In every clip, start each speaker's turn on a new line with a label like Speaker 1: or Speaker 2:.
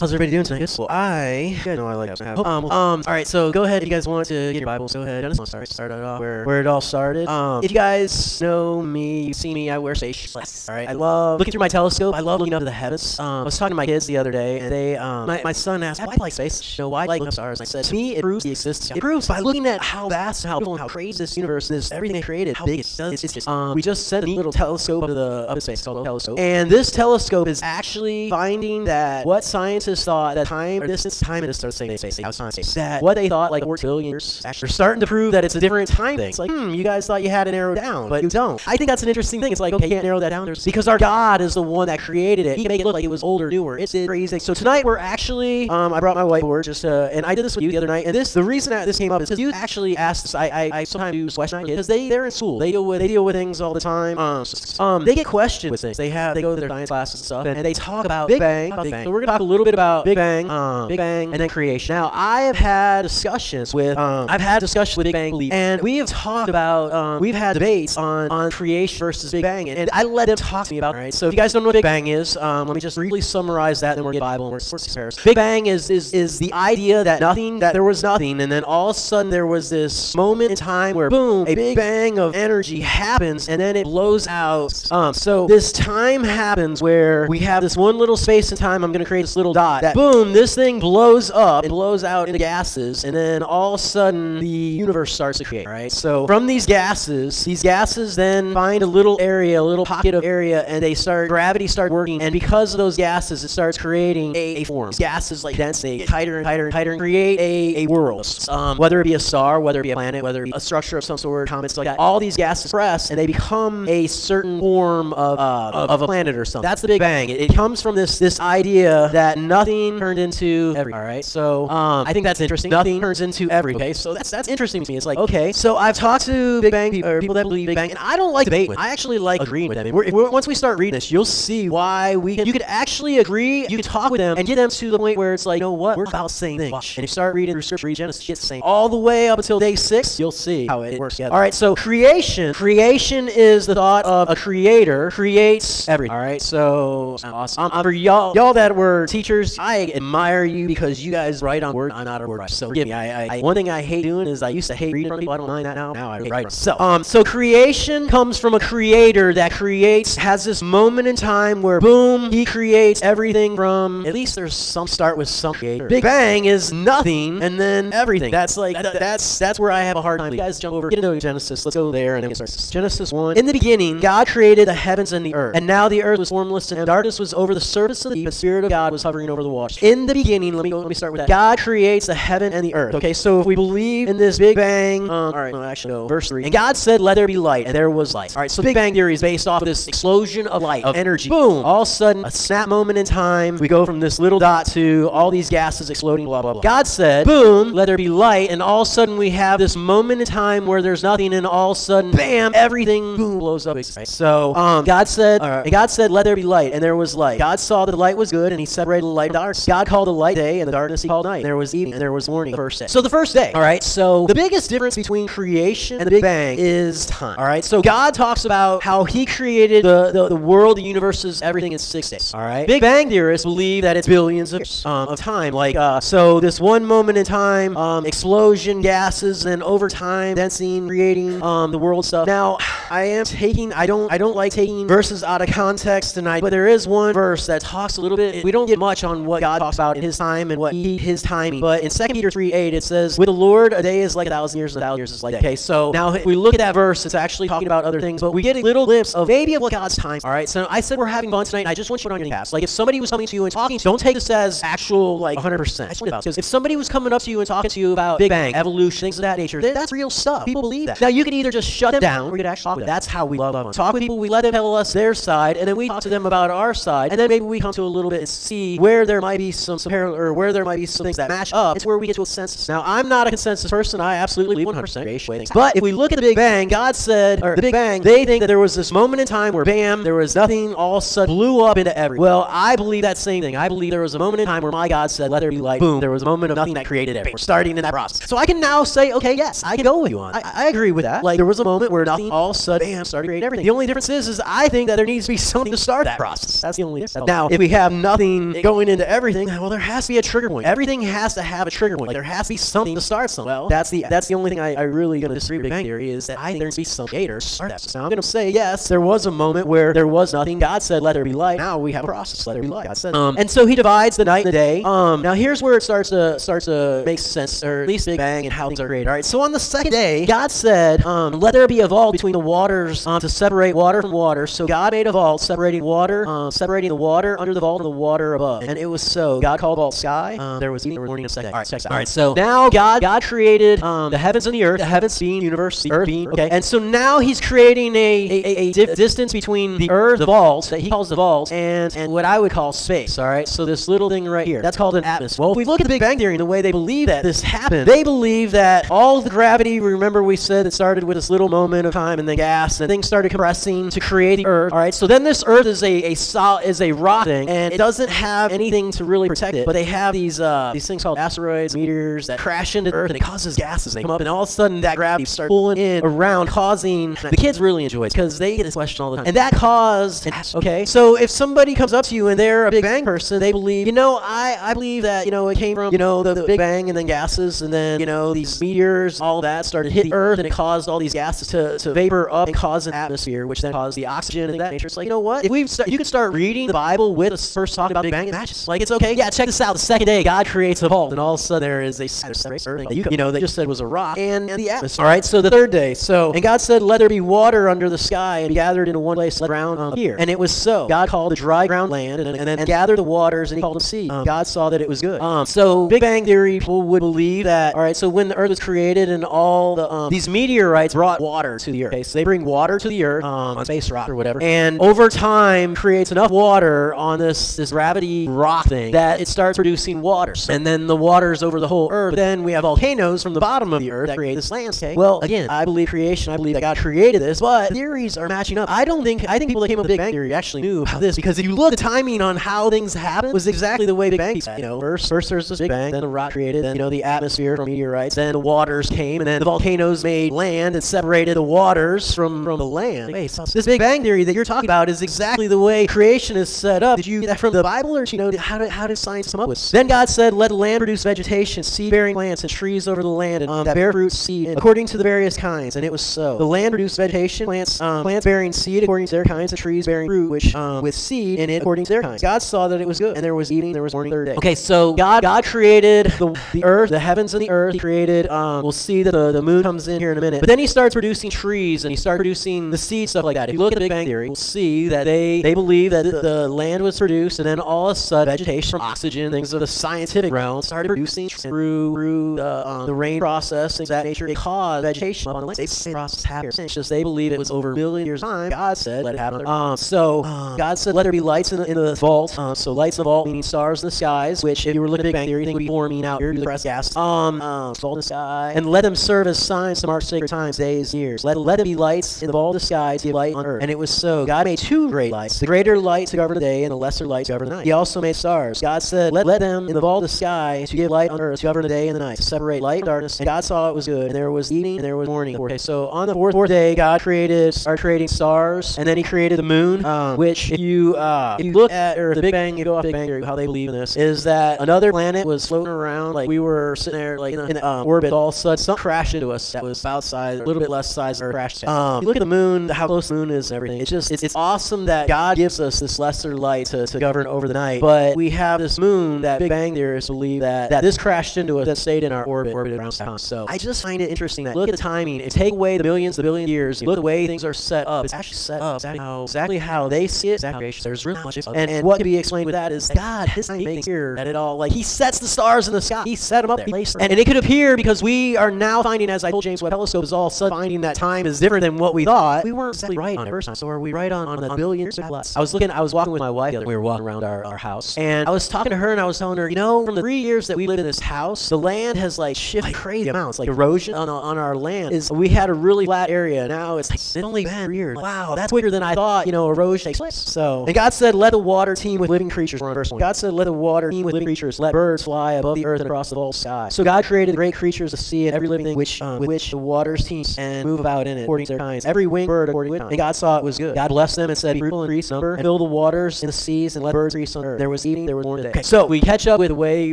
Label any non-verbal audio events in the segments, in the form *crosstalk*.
Speaker 1: How's everybody doing tonight? Well, I, you guys know I like to have. Um, um, all right. So go ahead. If you guys want to get your Bibles, go ahead. I just want to start, start it off where, where it all started. Um, if you guys know me, you see me. I wear space glasses. All right. I love looking through my telescope. I love looking up to the heavens. Um, I was talking to my kids the other day, and they, um, my, my son asked, "Why do you like space? You know, why do you like looking up stars?" And I said, "To me, it proves the existence. It proves by looking at how vast, how beautiful, and how crazy this universe is. Everything they created, how big it is. It's, it's just. Um, we just sent a neat little telescope up to the up to space called a telescope, and this telescope is actually finding that what scientists thought that time distance, time and distance, say, say, say, how science that what they thought like 4 billion years, actually, they're starting to prove that it's a different time thing. It's like, hmm, you guys thought you had it narrowed down, but you don't. I think that's an interesting thing. It's like, okay, you can't narrow that down There's, because our God is the one that created it. He can make it look like it was older, newer. It's crazy. So tonight we're actually, um, I brought my whiteboard just, uh, and I did this with you the other night. And this, the reason that this came up is because you actually asked this. I, I, I sometimes do question because they, they're in school. They deal with, they deal with things all the time. Um, um, they get questioned with things. They have, they go to their science classes and stuff, and, and they talk about Big Bang. Big Bang. So we're gonna talk a little bit about Big Bang, um, Big Bang, and then creation. Now, I have had discussions with, um, I've had discussions with Big Bang and we have talked about, um, we've had debates on on creation versus Big Bang, and, and I let them talk to me about. It, right. So if you guys don't know what Big Bang is, um, let me just briefly summarize that, then we'll get Bible and we're, we're Big Bang is is is the idea that nothing, that there was nothing, and then all of a sudden there was this moment in time where boom, a big bang of energy happens, and then it blows out. Um, so this time happens where we have this one little space in time. I'm going to create this little dot. That boom, this thing blows up. It blows out into gases, and then all of a sudden the universe starts to create. Right. So from these gases, these gases then find a little area, a little pocket of area, and they start gravity starts working, and because of those gases, it starts creating a, a form. These gases like dense, they get tighter and tighter and tighter, and create a, a world. Um, whether it be a star, whether it be a planet, whether it be a structure of some sort, comets like that. All these gases press, and they become a certain form of, uh, of, of a planet or something. That's the Big Bang. It, it, comes from this this idea that nothing turned into everything. All right. So um, I think that's interesting. Nothing turns into everything. Okay. So that's that's interesting to me. It's like okay. So I've talked to Big Bang people, or people that believe Big Bang, and I don't like debate with. I actually like agreeing with them. We're, we're, once we start reading this, you'll see why we can. You could actually agree. You can talk with them and get them to the point where it's like, you know what? We're about the same thing. And if you start reading through Scripture, read Genesis, shit's the same. All the way up until day six, you'll see how it works together. All right. So creation. Creation is the thought of a creator creates everything. All right. So awesome. Um, for y'all, y'all that were teachers, I admire you because you guys write on word. I'm not a word. So forgive me. I, I, one thing I hate doing is I used to hate reading from people. I don't mind that now. Now I write. So um, so creation comes from a creator that creates has this moment in time where boom, he creates everything from. At least there's some start with some creator. Big Bang is nothing, and then everything. That's like that, that's that's where I have a hard time. You guys jump over. Get into Genesis. Let's go there and then start. Genesis one. In the beginning, God created the heavens and the earth, and now the earth was formless and darkness was over the surface of the deep. The Spirit of God was hovering over the waters. In the beginning, let me go. Let me start with that. God creates the heaven and the earth. Okay, so if we believe in this Big Bang, um, all right, no, actually, no. Verse three. And God said, "Let there be light," and there was light. All right, so Big Bang theory is based off of this explosion of light, of energy. Boom! All of a sudden, a snap moment in time. We go from this little dot to all these gases exploding. Blah blah blah. God said, "Boom! Let there be light," and all of a sudden we have this moment in time where there's nothing, and all of a sudden, bam! Everything boom blows up. So um, God said, all right, and God said, "Let there be light," and there was light. God saw that the light was good, and He separated the light darkness. God called the light day, and the darkness He called night. There was evening, and there was morning. The first day. So the first day. All right. So the biggest difference between creation and the Big Bang is time. All right. So God talks about how He created the the, the world, the universes, everything in six days. All right. Big Bang theorists believe that it's billions of years um, of time. Like uh, so, this one moment in time, um, explosion, gases, and over time, density, creating um, the world stuff. Now, I am taking. I don't. I don't like taking verses out of context tonight, but there is one verse that talks a little bit. We don't get much on what God talks about in His time and what He His timing. But in 2 Peter 3 8, it says, "With the Lord, a day is like a thousand years, and a thousand years is like a day." Okay, so now if we look at that verse, it's actually talking about other things, but we get a little glimpse of maybe of what God's time. All right, so I said we're having fun tonight. And I just want you to know past. Like if somebody was coming to you and talking, to you, don't take this as actual like 100. percent Because if somebody was coming up to you and talking to you about Big Bang, evolution, things of that nature, that's real stuff. People believe that. Now you can either just shut them down or you can actually talk with. That's how we love them. Talk with people. We let them tell us their side, and then we talk to them about our side, and then maybe we come to a little bit and see where there might be some, some parallel or where there might be some things that match up. It's where we get to a consensus. Now I'm not a consensus person. I absolutely believe 100% creation. But if we look at the Big Bang, God said, or the Big Bang, they think that there was this moment in time where bam, there was nothing, all sudden blew up into everything. Well, I believe that same thing. I believe there was a moment in time where my God said, let there be light. Boom, there was a moment of nothing that created everything. We're starting in that process. So I can now say, okay, yes, I can go with you on. I, I agree with that. Like there was a moment where nothing, all sudden, bam, started to create everything. The only difference is, is I think that there needs to be something to start that process. That's the only difference. Now, if we have nothing going into everything, well, there has to be a trigger point. Everything has to have a trigger point. Like, there has to be something to start something. Well, that's the that's the only thing I, I really gonna disagree with Big Bang Theory is that I think there needs to be some creator start that. Now I'm gonna say yes, there was a moment where there was nothing. God said, "Let there be light." Now we have a process. Let there be light. God said, um, and so He divides the night and the day. Um, now here's where it starts to starts to make sense, or at least Big Bang and how things are created. All right. So on the second day, God said, um, "Let there be a wall between the waters um, to separate water from water." So God made a vault separating water, um, separating the water under the vault and the water above, and it was so. God called vault sky. Um, there was evening, morning, and second. All right. All right. So now God God created um, the heavens and the earth. The heavens being the universe, the earth being okay. And so now He's creating a a, a, a di- distance between the earth, the vault that He calls the vault, and and what I would call space. All right. So this little thing right here, that's called an atmosphere. Well, if we look at the Big Bang Theory and the way they believe that this happened, they believe that all the gravity. Remember, we said it started with this little moment of time, and then gas, and things started compressing to create the Earth. All right. So then this Earth is a a is a rock thing, and it doesn't have anything to really protect it. But they have these uh, these things called asteroids, meteors that crash into Earth, and it causes gases. They come up, and all of a sudden that gravity starts pulling in around, causing the kids really enjoy it because they get this question all the time, and that caused. Okay. So if somebody comes up to you and they're a Big Bang person, they believe, you know, I I believe that you know it came from you know the, the Big Bang and then gases, and then you know these meteors, all that started hitting the Earth, and it caused all these gases to, to vapor up and cause an atmosphere, which then caused the oxygen and that nature. It's like, you know what? If we start, you could start reading the Bible with us first talking about Big Bang, it matches. Like, it's okay. Yeah, check this out. The second day, God creates a vault, and all of a sudden there is a that you, you know, they just said was a rock and, and the atmosphere. All right, so the third day. So, and God said, let there be water under the sky and be gathered into one place, let the ground um, here. And it was so. God called the dry ground land and, and then and gathered the waters, and he called them sea. Um, God saw that it was good. Um, so, Big Bang Theory people would believe that, all right, so when the Earth was created and all the, um, these meteorites brought water to the Earth. Okay, so they bring water to the Earth um, on space rock or whatever, and over time creates enough water on this this gravity rock thing that it starts producing waters, And then the waters over the whole Earth. But then we have volcanoes from the bottom of the Earth that create this landscape. Well, again, I believe creation. I believe that God created this, but theories are matching up. I don't think I think people that came up with Big Bang Theory actually knew about this because if you look at the timing on how things happened was exactly the way Big Bang said. You know, first first there's this Big Bang, then the rock created, then you know the atmosphere from meteorites, then the waters came, and then the volcanoes made land and separated the waters from, from the land. Wait, so this Big Bang Theory that you're talking about is exactly the way creation is set up. Did you get that from the Bible, or did you know how did how did science come up with? Then God said, "Let the land produce vegetation, seed-bearing plants, and trees over the land, and um, that bear fruit, seed, according to the various kinds." And it was so. The land produced vegetation, plants, um, plants bearing seed according to their kinds, and trees bearing fruit, which um, with seed in it according to their kinds. God saw that it was good, and there was eating, there was morning, third day. Okay, so God God created the, the earth, the heavens and the earth. He created. Um, we'll see that the, the moon comes in here in a minute. But then he starts producing trees, and he starts producing the seed stuff like that. If you look at the Big Bang Theory, you'll see that they they believe that the, the land was produced, and then all of a sudden, vegetation from oxygen, things of the scientific realm, started producing through through the, um, the rain process, things that nature. Caused vegetation up on the land. They process happened. It's just they believe it was over a million years time. God said, let it happen. Um, so um, God said, let there be lights in the, in the vault. Um, so lights in the vault meaning stars in the skies, which if you were looking at Big Bang Theory, would be forming out here, the press gas. Um, um, vault in the sky, and let them serve as signs to mark sacred times, days, years. Let let it be lights in the vault of the skies, give light on earth. And it was so. God made two great lights: the greater light to govern the day, and the lesser light to govern the night. He also made stars. God said, let let them in the of the sky to give light on earth, to govern the day and the night, to separate light and darkness. And God saw it was good. And there was evening, and there was morning. Okay, so on the fourth, fourth day, God created, started creating stars, and then He created the moon, um, which if you uh, if you look at or the Big Bang, you go off Big Bang how they believe in this is that another planet was floating around, like we were sitting there, like in, a, in a, um, orbit. All of a sudden, something crashed into us that was about size, a little bit less size, or crashed. Um, you look at the moon, how close the moon is, and everything. It's just it's, it's awesome that God gives us this lesser light to, to govern over the night, but we have this moon that Big Bang theorists believe that that this crashed into us, that stayed in our orbit, orbited around Saturn. So I just find it interesting that look at the timing. If take away the billions, the billion years, look at the way things are set up. It's actually set up exactly how, exactly how they see it. Exactly. There's really much. And, and what can be explained with that is God, His not making here that all like He sets the stars in the sky. He set them up there. And, and it could appear because we are now finding, as I told James Webb Telescope, is all sudden finding that time is different than what we thought. We weren't exactly right on it first time. So are we right on, on a billion plus? I was looking. I was walking with my wife the other. We were walking around our, our house, and I was talking to her, and I was telling her, you know, from the three years that we lived in this house, the land has like shifted crazy amounts. Like erosion on, on our land is we had a really flat area. Now it's, it's only been three years. Wow, that's quicker than I thought. You know, erosion takes place. So, and God said, let the water teem with living creatures. On verse one. God said, let the water teem with living creatures. Let birds fly above the earth and across the whole sky. So God created the great creatures of the sea and every living thing which um, with which the waters teem and move about in it according to their kinds. Every winged bird according to kind. And God saw it was good. God blessed them and said, Be fruitful and increase number and fill the waters in the seas and let birds increase on earth. There was evening, there was morning. Okay, so we catch up with the way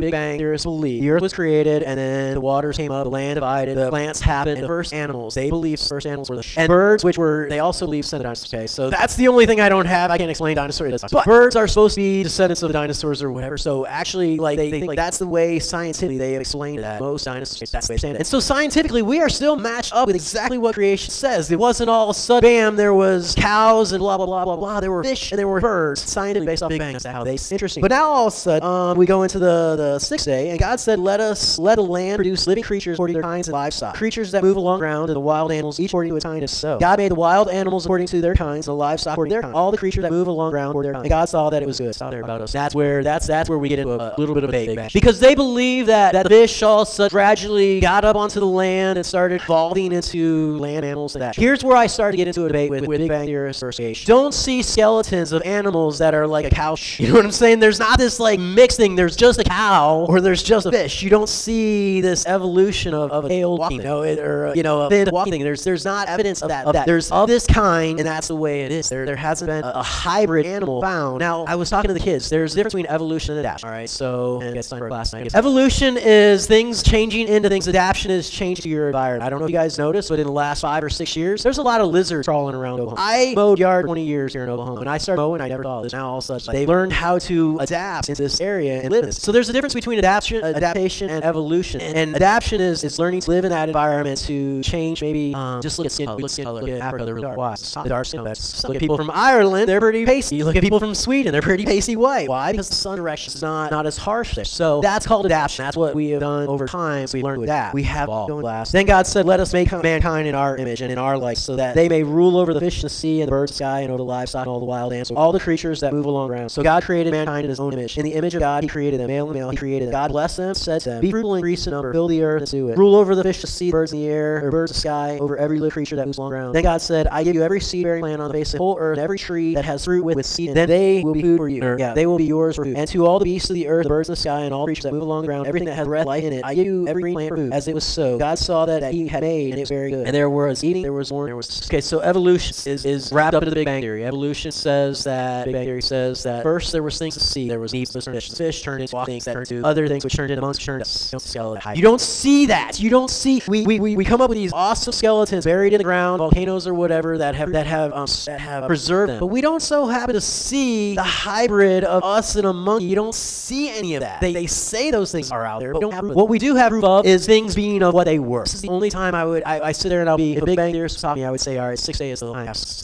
Speaker 1: Big Bang theorists believe the Earth was created, and then the waters came up, the land divided, the plants happened, and the first animals. They believe first animals were the sh- and birds, which were they also believe descended dinosaurs. Okay, so that's the only thing I don't have. I can't explain dinosaurs. But birds are supposed to be descendants of the dinosaurs or whatever. So actually, like they, they think like that's the way scientifically they have explained that most dinosaurs. That's the way they stand it. And so scientifically, we are still matched up with exactly what creation says. It wasn't all sudden, bam, there was cows and blah blah blah blah blah. There were fish and there were birds. Scientifically based off Big Bang. That's how they interesting. But now all of a sudden, um, we go into the the sixth day, and God said, "Let us let the land produce living creatures according to their kinds and livestock, creatures that move along ground, and the wild animals each according to its kind." And so God made the wild animals according to their kinds, and the livestock according to their kind. All the creatures that move along ground according to their kind. And God saw that it was good. Stop there about us. That's where that's that's where we get into a, a little bit of a Big Bang because they believe that that the fish all gradually got up onto the land and started evolving into land animals and that. Here's where I start to get into a debate with, with Big Bang Theorists Association. Don't see skeletons of animals that are like a cow. You know what I'm saying? There's not this like mixed thing. There's just a cow or there's just a fish. You don't see this evolution of, of a tailed walking, you know, it, or you know, a fin walking thing. There's there's not evidence of that. Of that. There's of this kind, and that's the way it is. There there hasn't been a, a hybrid animal found. Now I was talking to the kids. There's a difference between evolution and adaptation. All right, so and it's time for class night. Evolution is things changing into things. Adaptation is change to your environment. I don't know if you guys noticed, but in the last five or six years, there's a lot of lizards crawling around Oklahoma. I mowed yard 20 years here in Oklahoma. When I started mowing, I never saw this. Now all of a sudden, they learned how to adapt into this area and live in this. So there's a difference between adaptation, adaptation and evolution. And, and adaptation is, is learning to live in that environment to change maybe um, just look at skin color. Look at skin color. Look at Africa, they're really dark. Why? The dark skin. That's, look at people from Ireland, they're pretty pasty. Look at people from Sweden, they're pretty pasty white. Why? Because the sun direction is not, not as harsh there. So that's called adaptation. That's what we have done over time. So we learned to adapt. We have all last. Then God said, Let us make mankind in our image and in our likeness, so that they may rule over the fish in the sea and the birds of the sky and over the livestock and all the wild animals, all the creatures that move along ground. So God created mankind in his own image. In the image of God, he created them, male and male, he created them. God blessed them, said to them, Be fruitful and increase in number, fill the earth and do it. Rule over the fish, the sea, birds in the air, or birds the sky, over every living creature that moves along ground. Then God said, I give you every seed bearing plant on the face of the whole earth, and every tree that has fruit with, with seed, and then they will be food for you. Or, yeah, they will be yours for food. And to all the beasts of the earth, the birds of the sky, and all creatures that move along the ground, everything that has breath, life in it, I give you every green plant for food. As it was so, God saw that, that he had made, and it was very good. And there was eating, there was born, there was. Okay, so evolution is, is wrapped up into the Big Bang Theory. Evolution says that, Big Bang Theory says that first there was things to see. There was meat, fish, fish turned into things that turned into other things, which turned into monsters, turned into skeleton. You don't see that. You don't see. We, we, we, we come up with these awesome skeletons buried in the ground, volcanoes or whatever that have that have um, that have preserved them. But we don't so happen to see the hybrid of us and a monkey. You don't see any of that. They, they say those things are out there, but what we do have proof of is things being of what they were. This is the only time I would I, I sit there and I'll be if Big Bang I would say, all right, six days the.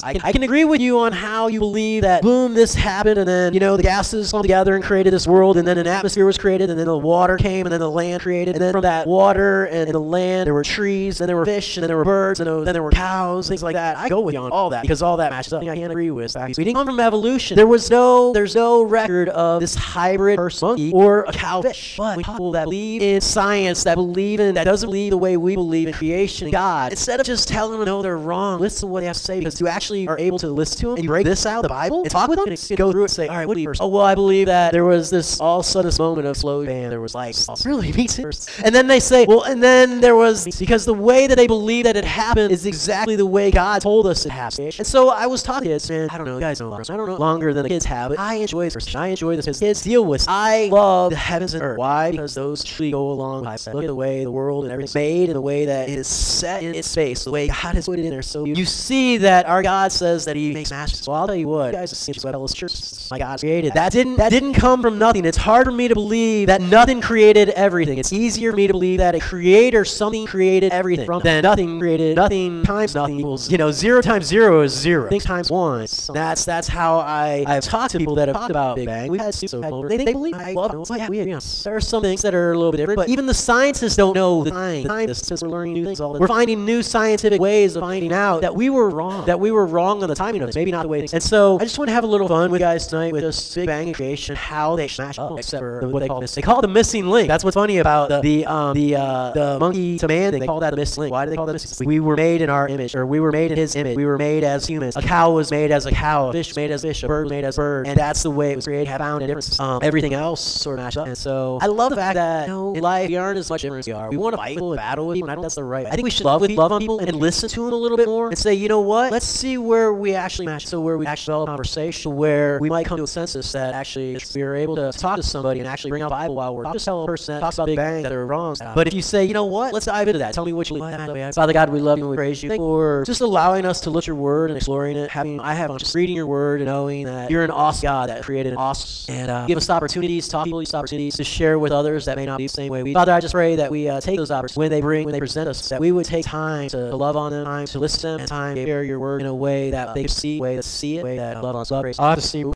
Speaker 1: I, I can agree with you on how you believe that boom, this happened, and then you know the gases come together and created this world, and then an atmosphere was created, and then the water came, and then the land created, and then from that water and, the land there were trees, and there were fish, and there were birds, and then there were cows, things like that. I go with you on all that because all that matches up. I can't agree with that. We didn't come from evolution. There was no there's no record of this hybrid person monkey or a cow fish. But people that believe in science, that believe in that doesn't believe the way we believe in creation God, instead of just telling them no, they're wrong, listen to what they have to say because you actually are able to listen to them and break this out, of the Bible, and talk with them and go through it and say, all right, what do you first? Oh, well, I believe that there was this all sudden this moment of slow bam, there was like, *laughs* really, me too. And then they say, well, and then there was because the way that they believe that it happened is exactly the way God told us it happened. And so I was talking to kids, and I don't know, guys know. I don't know longer than the kids have, it. I enjoy this. I enjoy this because kids deal with. I love the heavens and earth. Why? Because those truly go along. Said, look at the way the world and everything's made, and the way that it is set in its space, the way God has in there. So you, you see that our God says that He makes masters. Well, I'll tell you what, you guys what church my God created. That didn't that didn't come from nothing. It's hard for me to believe that nothing created everything. It's easier for me to believe that a creator, something created everything from then nothing created nothing times nothing equals you know zero times zero is zero. Things times one. That's that's how I I've talked to people that have talked about Big Bang. We've had over. They, they believe I love. Like, yeah, we, yeah. There are some things that are a little bit different, but even the scientists don't know the time. The time since we're learning new things all the time. We're finding new scientific ways of finding out that we were wrong. That we were wrong on the timing of this. Maybe not the way things. And so I just want to have a little fun with you guys tonight with this Big Bang creation, how they smash up, except for what they call this. They call it the missing link. That's what's funny about the the um the uh the monkey to man thing. They call that the missing link. Why do they call that missing? Link? We were made in our image, or we were made in His image. We were made as humans. A cow was made as a cow. A fish made as fish. A bird made as bird. And that's the way it was created. Have found a difference. Um, everything else sort of matched up. And so I love the fact that you know, in life we aren't as much different as we are. We want to fight and battle with people. And I don't think that's the right. I think we should love with love on people and listen to them a little bit more and say, you know what? Let's see where we actually match. So where we actually develop a conversation where we might come to a consensus that actually we are able to talk to somebody and actually bring out Bible while we're just telling a person that talks about Big Bang that are wrong. But if you say, you know what, let's dive into that. Tell me what you believe. Father God, we love you and we praise you for just allowing us to look at your word and exploring it. Having I have just reading your word and knowing that you're an awesome God that created an awesome and uh, give us opportunities, talk people, these opportunities to share with others that may not be the same way we. Father, I just pray that we uh, take those opportunities when they bring, when they present us, that we would take time to, to love on them, time to listen, and time to share your word in a way that they see, way to see it, way that love on. I just see